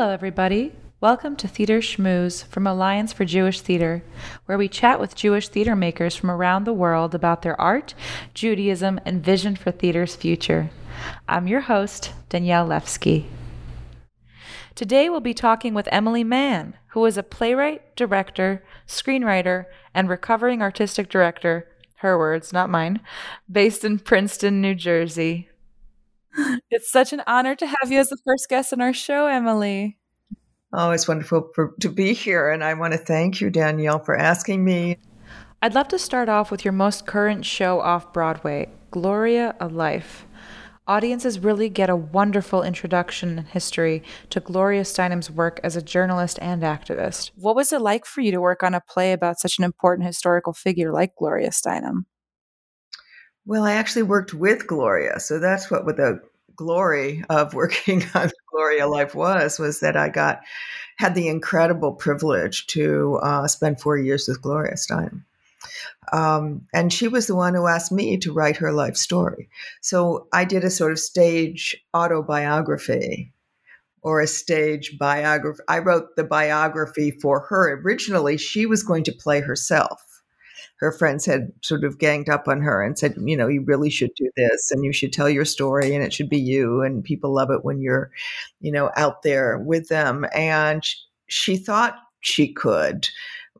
Hello, everybody. Welcome to Theater Schmooze from Alliance for Jewish Theater, where we chat with Jewish theater makers from around the world about their art, Judaism, and vision for theater's future. I'm your host, Danielle Lefsky. Today we'll be talking with Emily Mann, who is a playwright, director, screenwriter, and recovering artistic director, her words, not mine, based in Princeton, New Jersey. It's such an honor to have you as the first guest on our show, Emily. Oh, it's wonderful for, to be here. And I want to thank you, Danielle, for asking me. I'd love to start off with your most current show off Broadway, Gloria a Life. Audiences really get a wonderful introduction and history to Gloria Steinem's work as a journalist and activist. What was it like for you to work on a play about such an important historical figure like Gloria Steinem? Well, I actually worked with Gloria, so that's what the glory of working on Gloria Life was was that I got had the incredible privilege to uh, spend four years with Gloria Steinem. Um, and she was the one who asked me to write her life story. So I did a sort of stage autobiography or a stage biography. I wrote the biography for her. Originally, she was going to play herself her friends had sort of ganged up on her and said, you know, you really should do this and you should tell your story and it should be you. And people love it when you're, you know, out there with them. And she thought she could.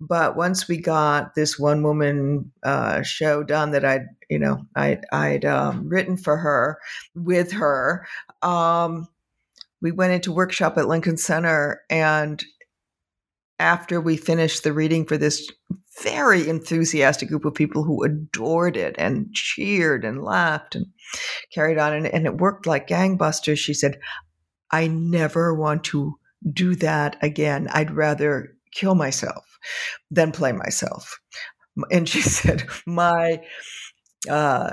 But once we got this one woman uh, show done that I'd, you know, I'd, I'd um, written for her with her, um, we went into workshop at Lincoln Center and after we finished the reading for this very enthusiastic group of people who adored it and cheered and laughed and carried on. And, and it worked like gangbusters. She said, I never want to do that again. I'd rather kill myself than play myself. And she said, My uh,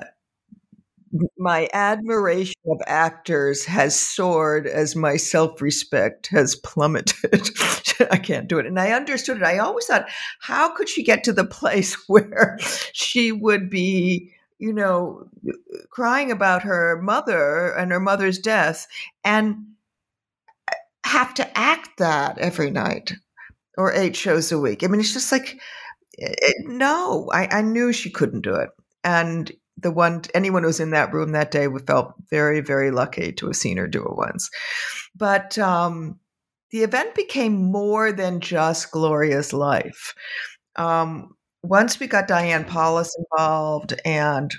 my admiration of actors has soared as my self-respect has plummeted. I can't do it. And I understood it. I always thought, how could she get to the place where she would be, you know, crying about her mother and her mother's death and have to act that every night or eight shows a week? I mean, it's just like, it, eh, no, I, I knew she couldn't do it. And the one anyone who was in that room that day felt very very lucky to have seen her do it once. But um, the event became more than just gloria's life. Um, once we got diane paulus involved and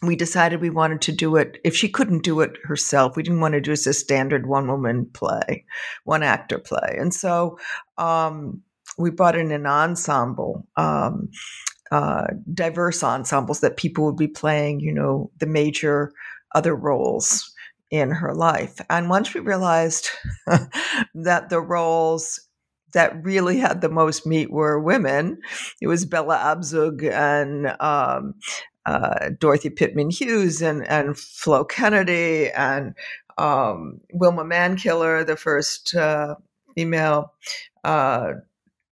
we decided we wanted to do it if she couldn't do it herself we didn't want to do just a standard one woman play one actor play. And so um, we brought in an ensemble um, uh, diverse ensembles that people would be playing, you know, the major other roles in her life. And once we realized that the roles that really had the most meat were women, it was Bella Abzug and um, uh, Dorothy Pitman Hughes and, and Flo Kennedy and um, Wilma Mankiller, the first uh, female uh,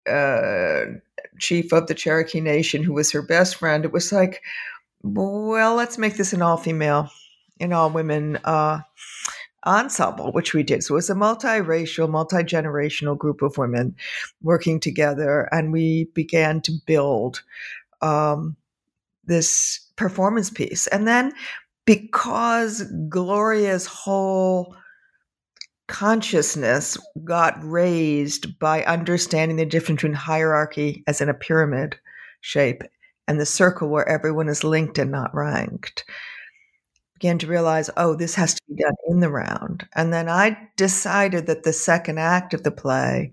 uh chief of the Cherokee Nation, who was her best friend, it was like, well, let's make this an all female, an all women uh, ensemble, which we did. So it was a multiracial, multi generational group of women working together, and we began to build um, this performance piece. And then because Gloria's whole consciousness got raised by understanding the difference between hierarchy as in a pyramid shape and the circle where everyone is linked and not ranked. Began to realize oh this has to be done in the round. And then i decided that the second act of the play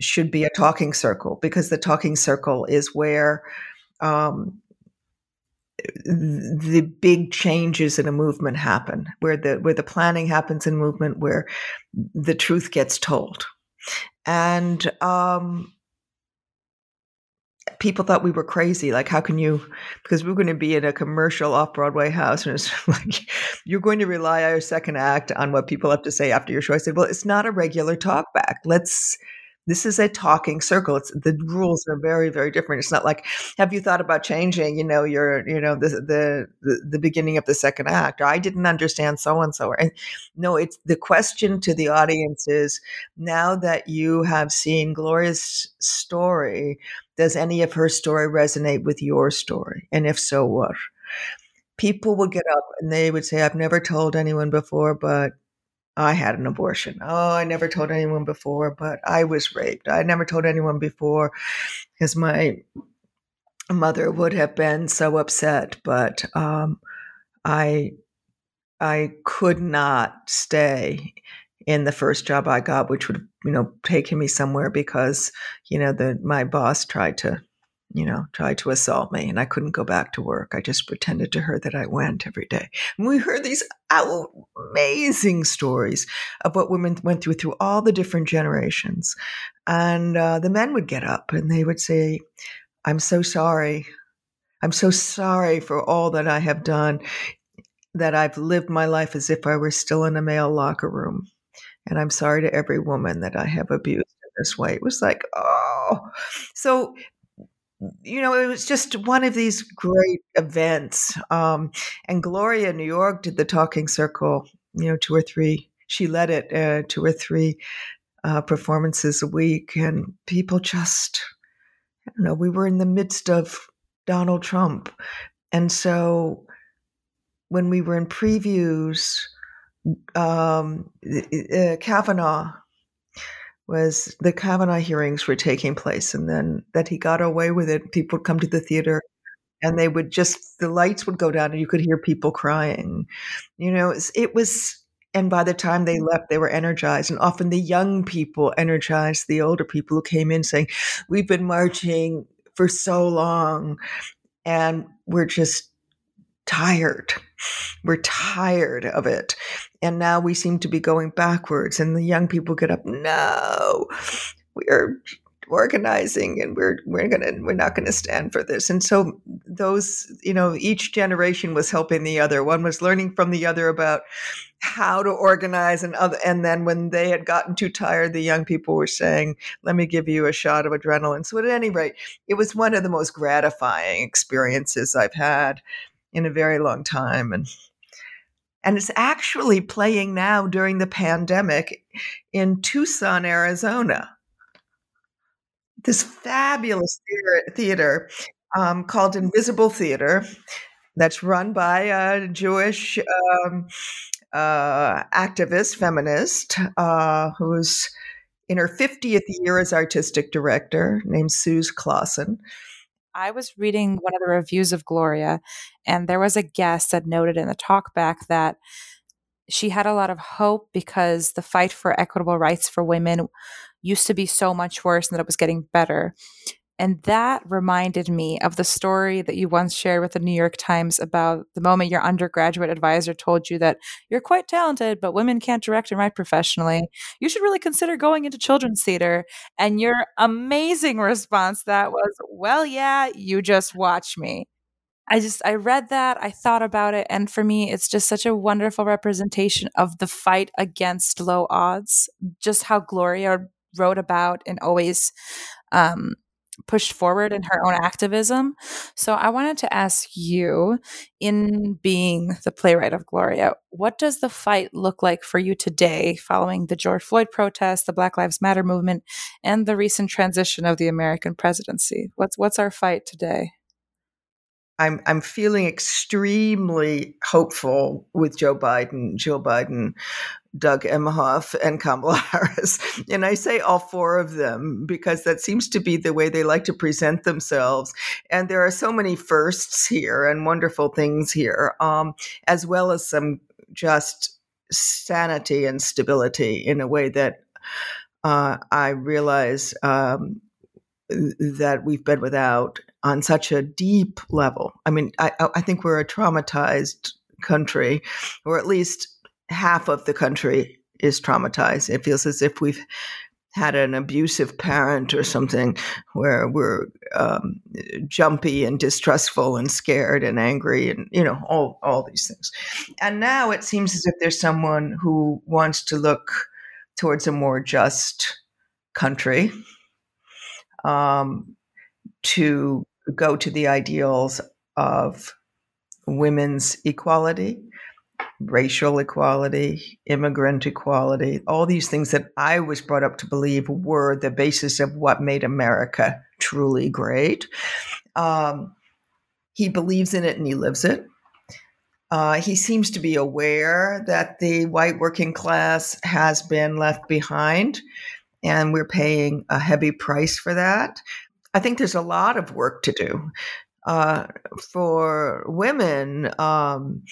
should be a talking circle because the talking circle is where um, the big changes in a movement happen where the where the planning happens in movement where the truth gets told. And um, people thought we were crazy like how can you because we are going to be in a commercial off-broadway house and it's like you're going to rely our second act on what people have to say after your show. I said well it's not a regular talkback. Let's this is a talking circle. It's the rules are very, very different. It's not like, have you thought about changing, you know, your, you know, the the the, the beginning of the second act, or I didn't understand so and so. And no, it's the question to the audience is now that you have seen Gloria's story, does any of her story resonate with your story? And if so, what? People would get up and they would say, I've never told anyone before, but I had an abortion. Oh, I never told anyone before, but I was raped. I never told anyone before because my mother would have been so upset, but um, I I could not stay in the first job I got, which would you know taken me somewhere because you know the my boss tried to you know, tried to assault me and I couldn't go back to work. I just pretended to her that I went every day. And we heard these amazing stories of what women went through through all the different generations. And uh, the men would get up and they would say, I'm so sorry. I'm so sorry for all that I have done, that I've lived my life as if I were still in a male locker room. And I'm sorry to every woman that I have abused in this way. It was like, oh. So you know, it was just one of these great events. Um, and Gloria New York did the Talking Circle, you know, two or three. She led it uh, two or three uh, performances a week, and people just, I don't know, we were in the midst of Donald Trump. And so when we were in previews, um, uh, Kavanaugh was the Kavanaugh hearings were taking place, and then that he got away with it. People would come to the theater, and they would just the lights would go down, and you could hear people crying. You know, it was, it was and by the time they left, they were energized, and often the young people energized the older people who came in, saying, "We've been marching for so long, and we're just." tired. We're tired of it. And now we seem to be going backwards. And the young people get up, no, we're organizing and we're we're gonna we're not gonna stand for this and so those you know each generation was helping the other one was learning from the other about how to organize and other and then when they had gotten too tired the young people were saying let me give you a shot of adrenaline so at any rate it was one of the most gratifying experiences i've had in a very long time and and it's actually playing now during the pandemic in Tucson, Arizona. This fabulous theater, theater um, called Invisible Theater that's run by a Jewish um, uh, activist, feminist, uh, who's in her 50th year as artistic director, named Suze Claassen. I was reading one of the reviews of Gloria, and there was a guest that noted in the talkback that she had a lot of hope because the fight for equitable rights for women used to be so much worse and that it was getting better. And that reminded me of the story that you once shared with the New York Times about the moment your undergraduate advisor told you that you're quite talented, but women can't direct and write professionally. You should really consider going into children's theater. And your amazing response that was, well, yeah, you just watch me. I just I read that, I thought about it, and for me it's just such a wonderful representation of the fight against low odds, just how Gloria wrote about and always um, pushed forward in her own activism. So I wanted to ask you, in being the playwright of Gloria, what does the fight look like for you today following the George Floyd protests, the Black Lives Matter movement, and the recent transition of the American presidency? What's what's our fight today? I'm I'm feeling extremely hopeful with Joe Biden, Jill Biden, Doug Emhoff, and Kamala Harris. And I say all four of them because that seems to be the way they like to present themselves. And there are so many firsts here and wonderful things here, um, as well as some just sanity and stability in a way that uh, I realize um, that we've been without on such a deep level. I mean, I, I think we're a traumatized country, or at least half of the country is traumatized. It feels as if we've had an abusive parent or something where we're um, jumpy and distrustful and scared and angry and you know all all these things and now it seems as if there's someone who wants to look towards a more just country um, to go to the ideals of women's equality, racial equality, immigrant equality, all these things that I was brought up to believe were the basis of what made America truly great. Um, he believes in it and he lives it. Uh, he seems to be aware that the white working class has been left behind, and we're paying a heavy price for that. I think there's a lot of work to do. Uh, for women, um,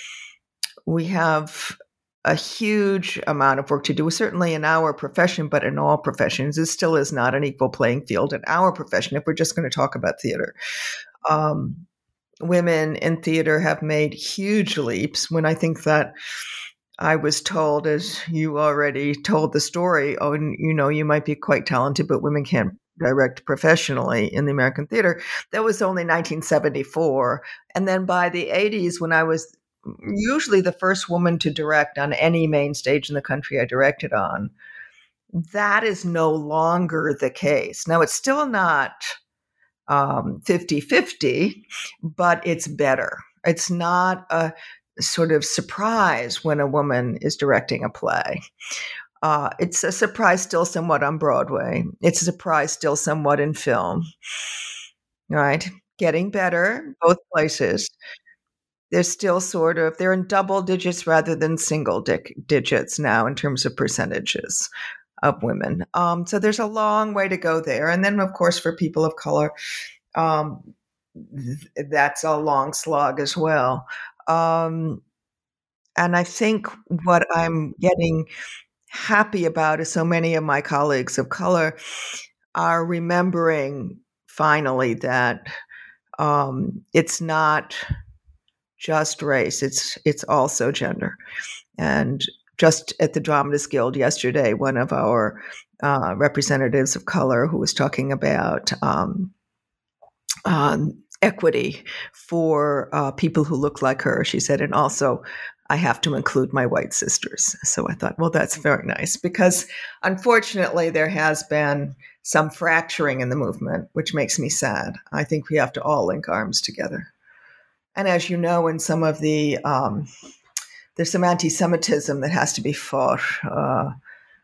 we have a huge amount of work to do, certainly in our profession, but in all professions. It still is not an equal playing field in our profession if we're just going to talk about theater. Um, women in theater have made huge leaps when I think that I was told, as you already told the story, oh, you know, you might be quite talented, but women can't direct professionally in the American theater. That was only 1974. And then by the 80s, when I was usually the first woman to direct on any main stage in the country I directed on, that is no longer the case. Now, it's still not um, 50 50, but it's better. It's not a sort of surprise when a woman is directing a play. Uh, it's a surprise still somewhat on Broadway. It's a surprise still somewhat in film. Right? Getting better, both places. They're still sort of, they're in double digits rather than single di- digits now in terms of percentages of women. Um, so there's a long way to go there. And then, of course, for people of color, um, th- that's a long slog as well. Um, and I think what I'm getting happy about is so many of my colleagues of color are remembering finally that um, it's not just race; it's it's also gender. And just at the Dramatists Guild yesterday, one of our uh, representatives of color who was talking about um, um, equity for uh, people who look like her, she said, and also I have to include my white sisters. So I thought, well, that's very nice because unfortunately there has been some fracturing in the movement, which makes me sad. I think we have to all link arms together. And as you know, in some of the, um, there's some anti Semitism that has to be fought uh,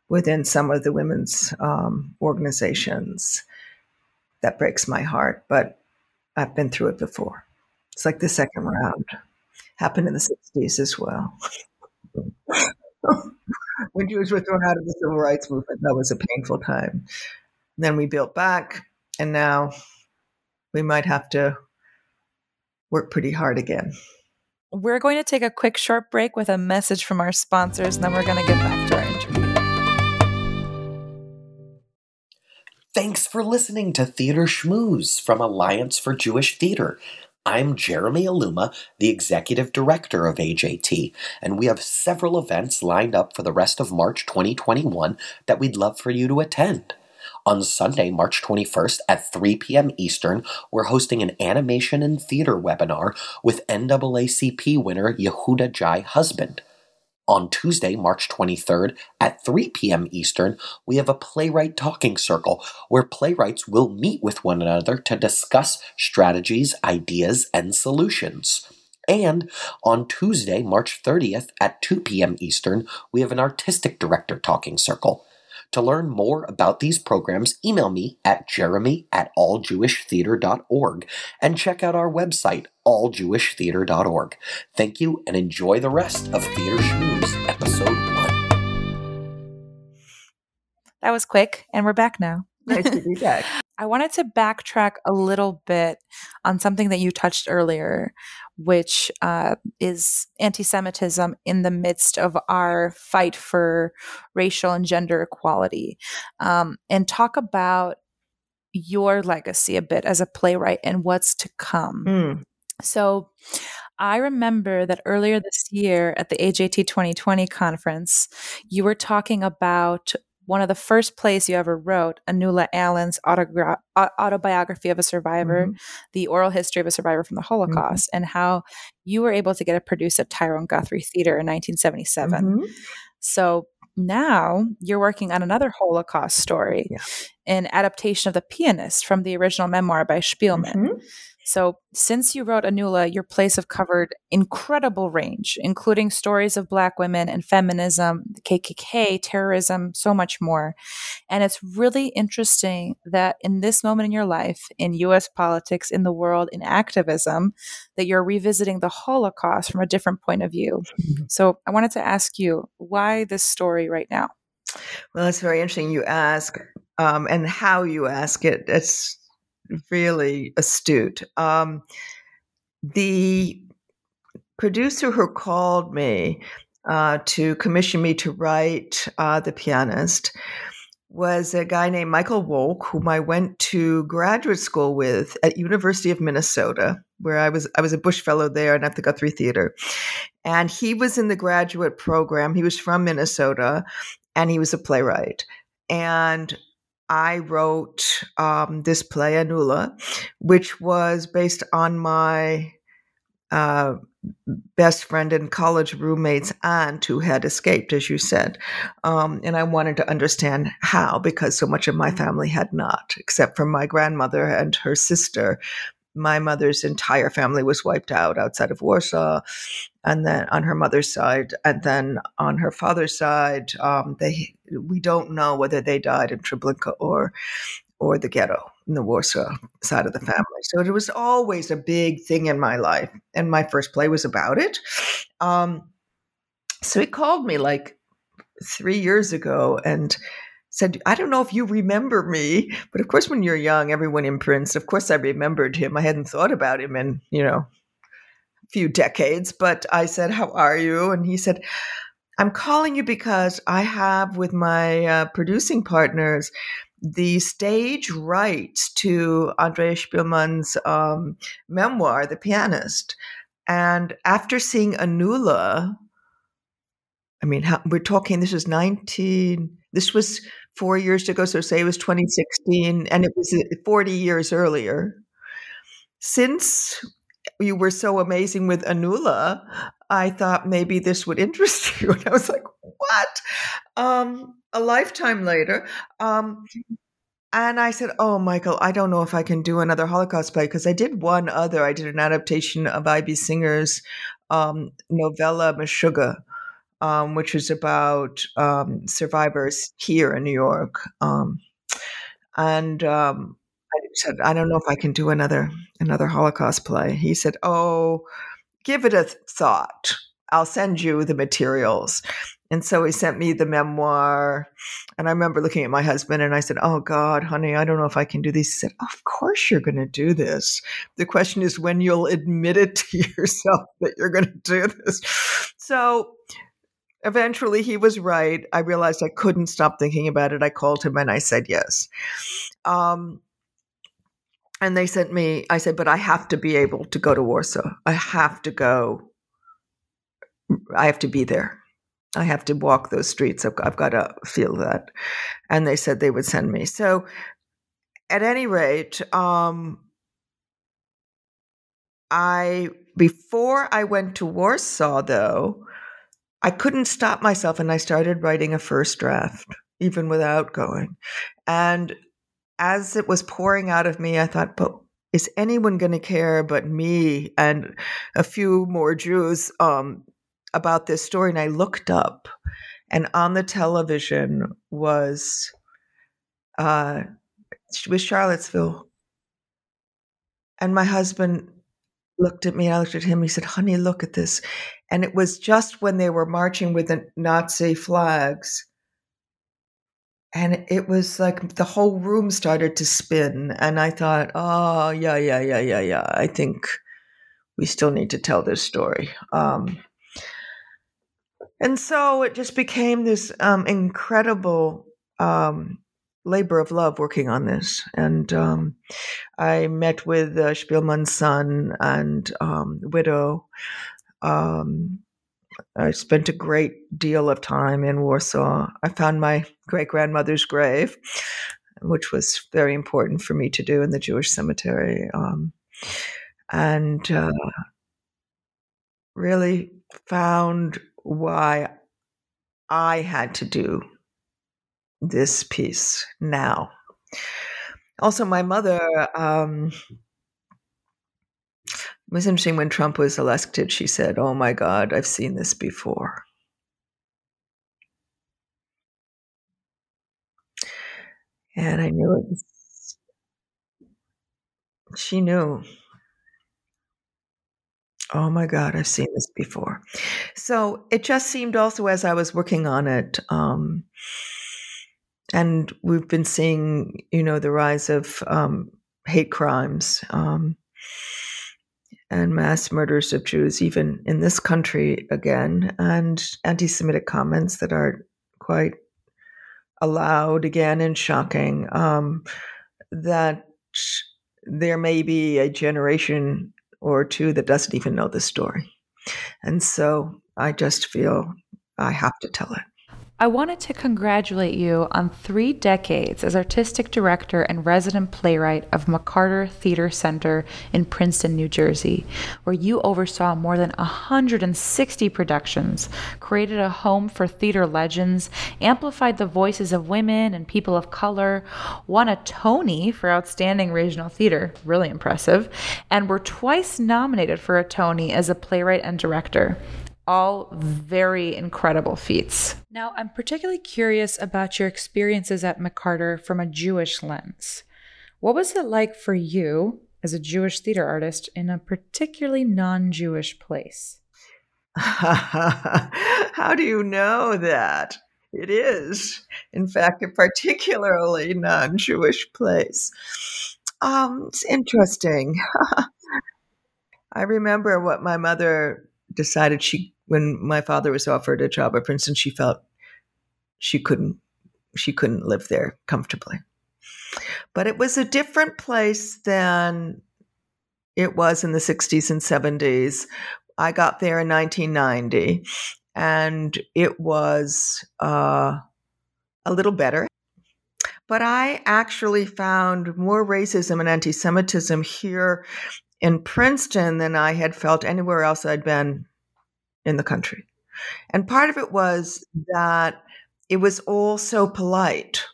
within some of the women's um, organizations. That breaks my heart, but I've been through it before. It's like the second mm-hmm. round happened in the 60s as well. when Jews were thrown out of the civil rights movement, that was a painful time. And then we built back, and now we might have to work pretty hard again. We're going to take a quick short break with a message from our sponsors, and then we're going to get back to Thanks for listening to Theater Schmooze from Alliance for Jewish Theater. I'm Jeremy Aluma, the Executive Director of AJT, and we have several events lined up for the rest of March 2021 that we'd love for you to attend. On Sunday, March 21st at 3 p.m. Eastern, we're hosting an animation and theater webinar with NAACP winner Yehuda Jai Husband. On Tuesday, March 23rd at 3 p.m. Eastern, we have a playwright talking circle where playwrights will meet with one another to discuss strategies, ideas, and solutions. And on Tuesday, March 30th at 2 p.m. Eastern, we have an artistic director talking circle. To learn more about these programs, email me at jeremy at alljewishtheater.org and check out our website, alljewishtheater.org. Thank you and enjoy the rest of Theater Schmooze, Episode 1. That was quick, and we're back now. Nice to be back. I wanted to backtrack a little bit on something that you touched earlier, which uh, is anti Semitism in the midst of our fight for racial and gender equality, um, and talk about your legacy a bit as a playwright and what's to come. Mm. So, I remember that earlier this year at the AJT 2020 conference, you were talking about one of the first plays you ever wrote, Annulla Allen's autogra- autobiography of a survivor, mm-hmm. the oral history of a survivor from the mm-hmm. Holocaust, mm-hmm. and how you were able to get it produced at Tyrone Guthrie Theater in 1977. Mm-hmm. So now you're working on another Holocaust story, Yeah. an adaptation of The Pianist from the original memoir by Szpilman. So, since you wrote Annulla, your plays have covered incredible range, including stories of Black women and feminism, the KKK, terrorism, so much more. And it's really interesting that in this moment in your life, in US politics, in the world, in activism, that you're revisiting the Holocaust from a different point of view. Mhm. So, I wanted to ask you why this story right now? Well, it's very interesting you ask, um, and how you ask it. It's really astute. Um, the producer who called me uh, to commission me to write uh, The Pianist was a guy named Michael Wolk, whom I went to graduate school with at University of Minnesota, where I was I was a Bush Fellow there and at the Guthrie Theater. And he was in the graduate program. He was from Minnesota, and he was a playwright. And I wrote um, this play, Annulla, which was based on my uh, best friend and college roommate's aunt who had escaped, as you said. Um, and I wanted to understand how, because so much of my family had not, except for my grandmother and her sister. My mother's entire family was wiped out outside of Warsaw, and then on her mother's side, and then on her father's side, um, they we don't know whether they died in Treblinka or or the ghetto in the Warsaw side of the family. So it was always a big thing in my life, and my first play was about it. Um, so he called me like three years ago and said, I don't know if you remember me, but of course, when you're young, everyone imprints. Of course, I remembered him. I hadn't thought about him in, you know, a few decades, but I said, How are you? And he said, I'm calling you because I have with my uh, producing partners the stage rights to Andreas Szpilman's um, memoir, The Pianist. And after seeing Annulla, I mean, how, we're talking, this was 19, this was four years ago, so say it was 2016, and it was uh, 40 years earlier. Since you were so amazing with Annulla, I thought maybe this would interest you. And I was like, what? Um, a lifetime later. Um, and I said, Oh, Michael, I don't know if I can do another Holocaust play because I did one other. I did an adaptation of I.B. Singer's um, novella, Meshugah, um, which was about um, survivors here in New York. Um, and um, said, I don't know if I can do another another Holocaust play. He said, Oh, give it a th- thought. I'll send you the materials. And so he sent me the memoir. And I remember looking at my husband and I said, Oh God, honey, I don't know if I can do this. He said, Of course you're going to do this. The question is when you'll admit it to yourself that you're going to do this. So eventually he was right. I realized I couldn't stop thinking about it. I called him and I said yes. Um, and they sent me, I said, but I have to be able to go to Warsaw. I have to go. I have to be there. I have to walk those streets. I've, I've got to feel that. And they said they would send me. So, at any rate, um, I before I went to Warsaw, though, I couldn't stop myself, and I started writing a first draft, even without going. And as it was pouring out of me, I thought, but is anyone going to care but me and a few more Jews um, about this story? And I looked up, and on the television was uh, was Charlottesville, and my husband looked at me, and I looked at him. He said, "Honey, look at this," and it was just when they were marching with the Nazi flags and it was like the whole room started to spin and i thought oh yeah yeah yeah yeah yeah i think we still need to tell this story. Um, and so it just became this um, incredible um, labor of love working on this and um, i met with uh, Szpilman's son and um, widow um, I spent a great deal of time in Warsaw. I found my great grandmother's grave, which was very important for me to do in the Jewish cemetery, um, and uh, really found why I had to do this piece now. Also, my mother um, it was interesting when Trump was elected. She said, "Oh my God, I've seen this before." And I knew it. She knew. Oh my God, I've seen this before. So it just seemed also as I was working on it, um, and we've been seeing, you know, the rise of um, hate crimes um, and mass murders of Jews, even in this country again, and anti Semitic comments that are quite allowed again and shocking. Um, that there may be a generation or two that doesn't even know the story. And so I just feel I have to tell it. I wanted to congratulate you on three decades as artistic director and resident playwright of McCarter Theater Center in Princeton, New Jersey, where you oversaw more than 160 productions, created a home for theater legends, amplified the voices of women and people of color, won a Tony for Outstanding Regional Theater, really impressive, and were twice nominated for a Tony as a playwright and director all very incredible feats. Now, I'm particularly curious about your experiences at McCarter from a Jewish lens. What was it like for you as a Jewish theater artist in a particularly non Jewish place? How do you know that? It is, in fact, a particularly non Jewish place. Um, it's interesting. I remember what my mother decided she when my father was offered a job at Princeton, she felt she couldn't she couldn't live there comfortably. But it was a different place than it was in the 60s and 70s. I got there in 1990, and it was uh, a little better. But I actually found more racism and anti Semitism here in Princeton than I had felt anywhere else I'd been in the country. And part of it was that it was all so polite.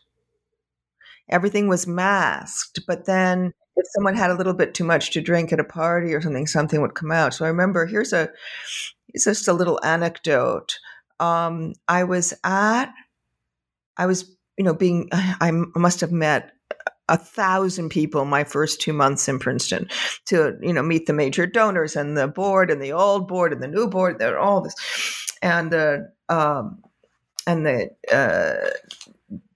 Everything was masked, but then if someone had a little bit too much to drink at a party or something, something would come out. So I remember here's a it's just a little anecdote. Um, I was at, I was, you know, being, I must have met a thousand people my first two months in Princeton to you know meet the major donors and the board and the old board and the new board. They're all this, and the um, and the uh,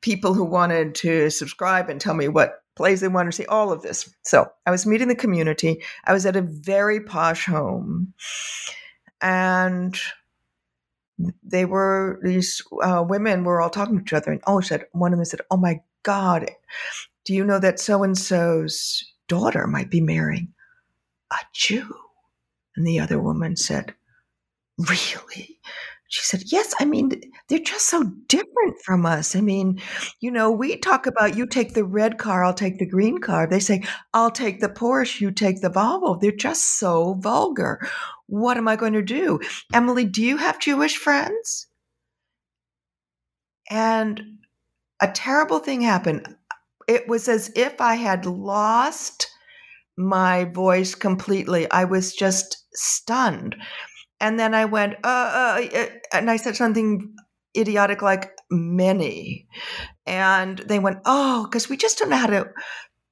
people who wanted to subscribe and tell me what plays they wanted to see. All of this. So I was meeting the community. I was at a very posh home, and they were these uh, women were all talking to each other and oh said one of them said oh my god do you know that so and so's daughter might be marrying a Jew? And the other woman said, Really? She said, Yes, I mean, they're just so different from us. I mean, you know, we talk about you take the red car, I'll take the green car. They say, I'll take the Porsche, you take the Volvo. They're just so vulgar. What am I going to do? Emily, do you have Jewish friends? And a terrible thing happened it was as if I had lost my voice completely. I was just stunned. And then I went, uh, uh, uh and I said something idiotic like many. And they went, oh, because we just don't know how to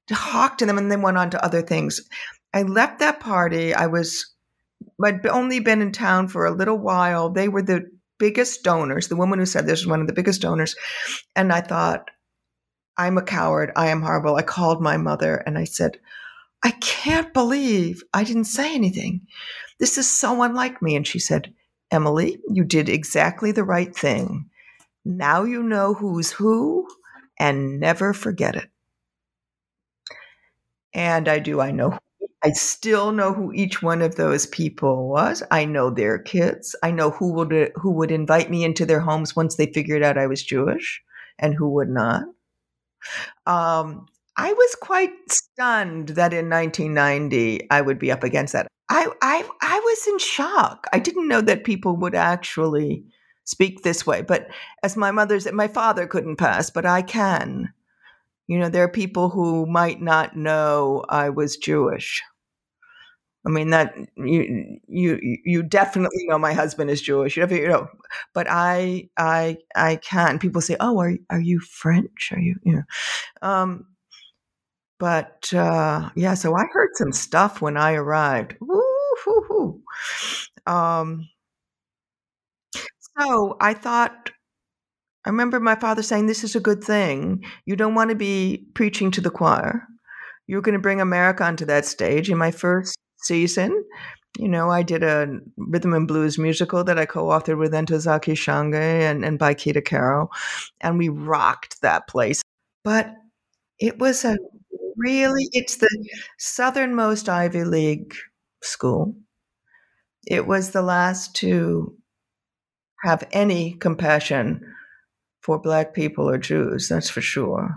talk to them. And then went on to other things. I left that party. I was, I'd only been in town for a little while. They were the biggest donors. The woman who said this was one of the biggest donors. And I thought, I'm a coward. I am horrible. I called my mother and I said, I can't believe I didn't say anything. This is so unlike me. And she said, Emily, you did exactly the right thing. Now you know who's who and never forget it. And I do. I know. I still know who each one of those people was. I know their kids. I know who would who would invite me into their homes once they figured out I was Jewish and who would not. Um, I was quite stunned that in 1990 I would be up against that. I, I, I was in shock. I didn't know that people would actually speak this way. But as my mother said, my father couldn't pass, but I can. You know, there are people who might not know I was Jewish. I mean that you you you definitely know my husband is Jewish. You know, but I I I can't. People say, "Oh, are are you French? Are you you know?" Um, but uh, yeah, so I heard some stuff when I arrived. Woo-hoo-hoo. Um, so I thought, I remember my father saying, This is a good thing. You don't want to be preaching to the choir. You're going to bring America onto that stage. In my first season, you know, I did a rhythm and blues musical that I co authored with Ntozake Shange and, and Baikida Carroll, and we rocked that place. But it was a really, it's the southernmost Ivy League school. It was the last to have any compassion for Black people or Jews, that's for sure.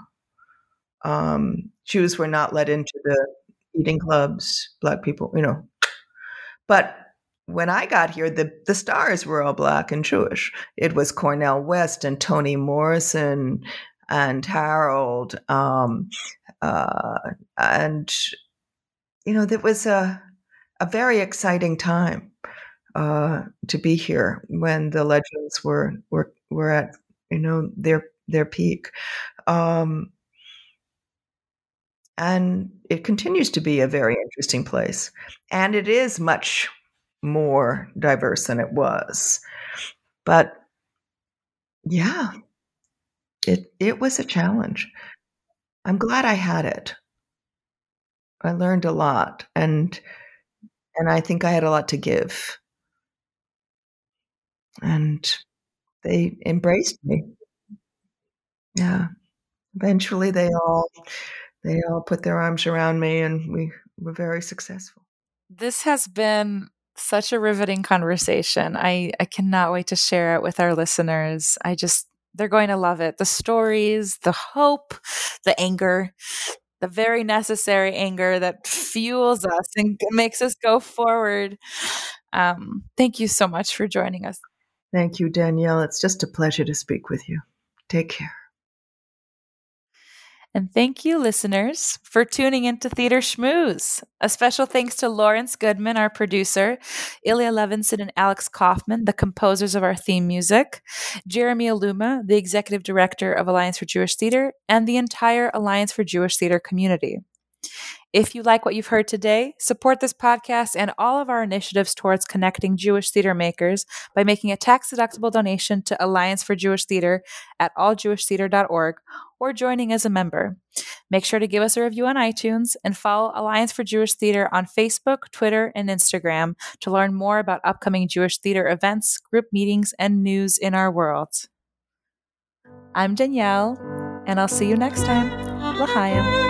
Um, Jews were not let into the eating clubs, Black people, you know. But when I got here, the, the stars were all Black and Jewish. It was Cornel West and Toni Morrison and Harold. Um, uh, and, you know, that was a, a very exciting time uh, to be here when the legends were, were, were at, you know, their, their peak. Um, and it continues to be a very interesting place. And it is much more diverse than it was. But yeah, it it was a challenge. I'm glad I had it. I learned a lot and and I think I had a lot to give. And they embraced me. Yeah. Eventually they all they all put their arms around me and we were very successful. This has been such a riveting conversation. I, I cannot wait to share it with our listeners. I just they're going to love it. The stories, the hope, the anger, the very necessary anger that fuels us and makes us go forward. Um, thank you so much for joining us. Thank you, Danielle. It's just a pleasure to speak with you. Take care. And thank you, listeners, for tuning into Theater Schmooze. A special thanks to Lawrence Goodman, our producer, Ilya Levinson and Alex Kaufman, the composers of our theme music, Jeremy Aluma, the executive director of Alliance for Jewish Theater, and the entire Alliance for Jewish Theater community. If you like what you've heard today, support this podcast and all of our initiatives towards connecting Jewish theater makers by making a tax deductible donation to Alliance for Jewish Theater at alljewishtheater.org or joining as a member. Make sure to give us a review on iTunes and follow Alliance for Jewish Theater on Facebook, Twitter, and Instagram to learn more about upcoming Jewish theater events, group meetings, and news in our world. I'm Danielle, and I'll see you next time. L'chaim.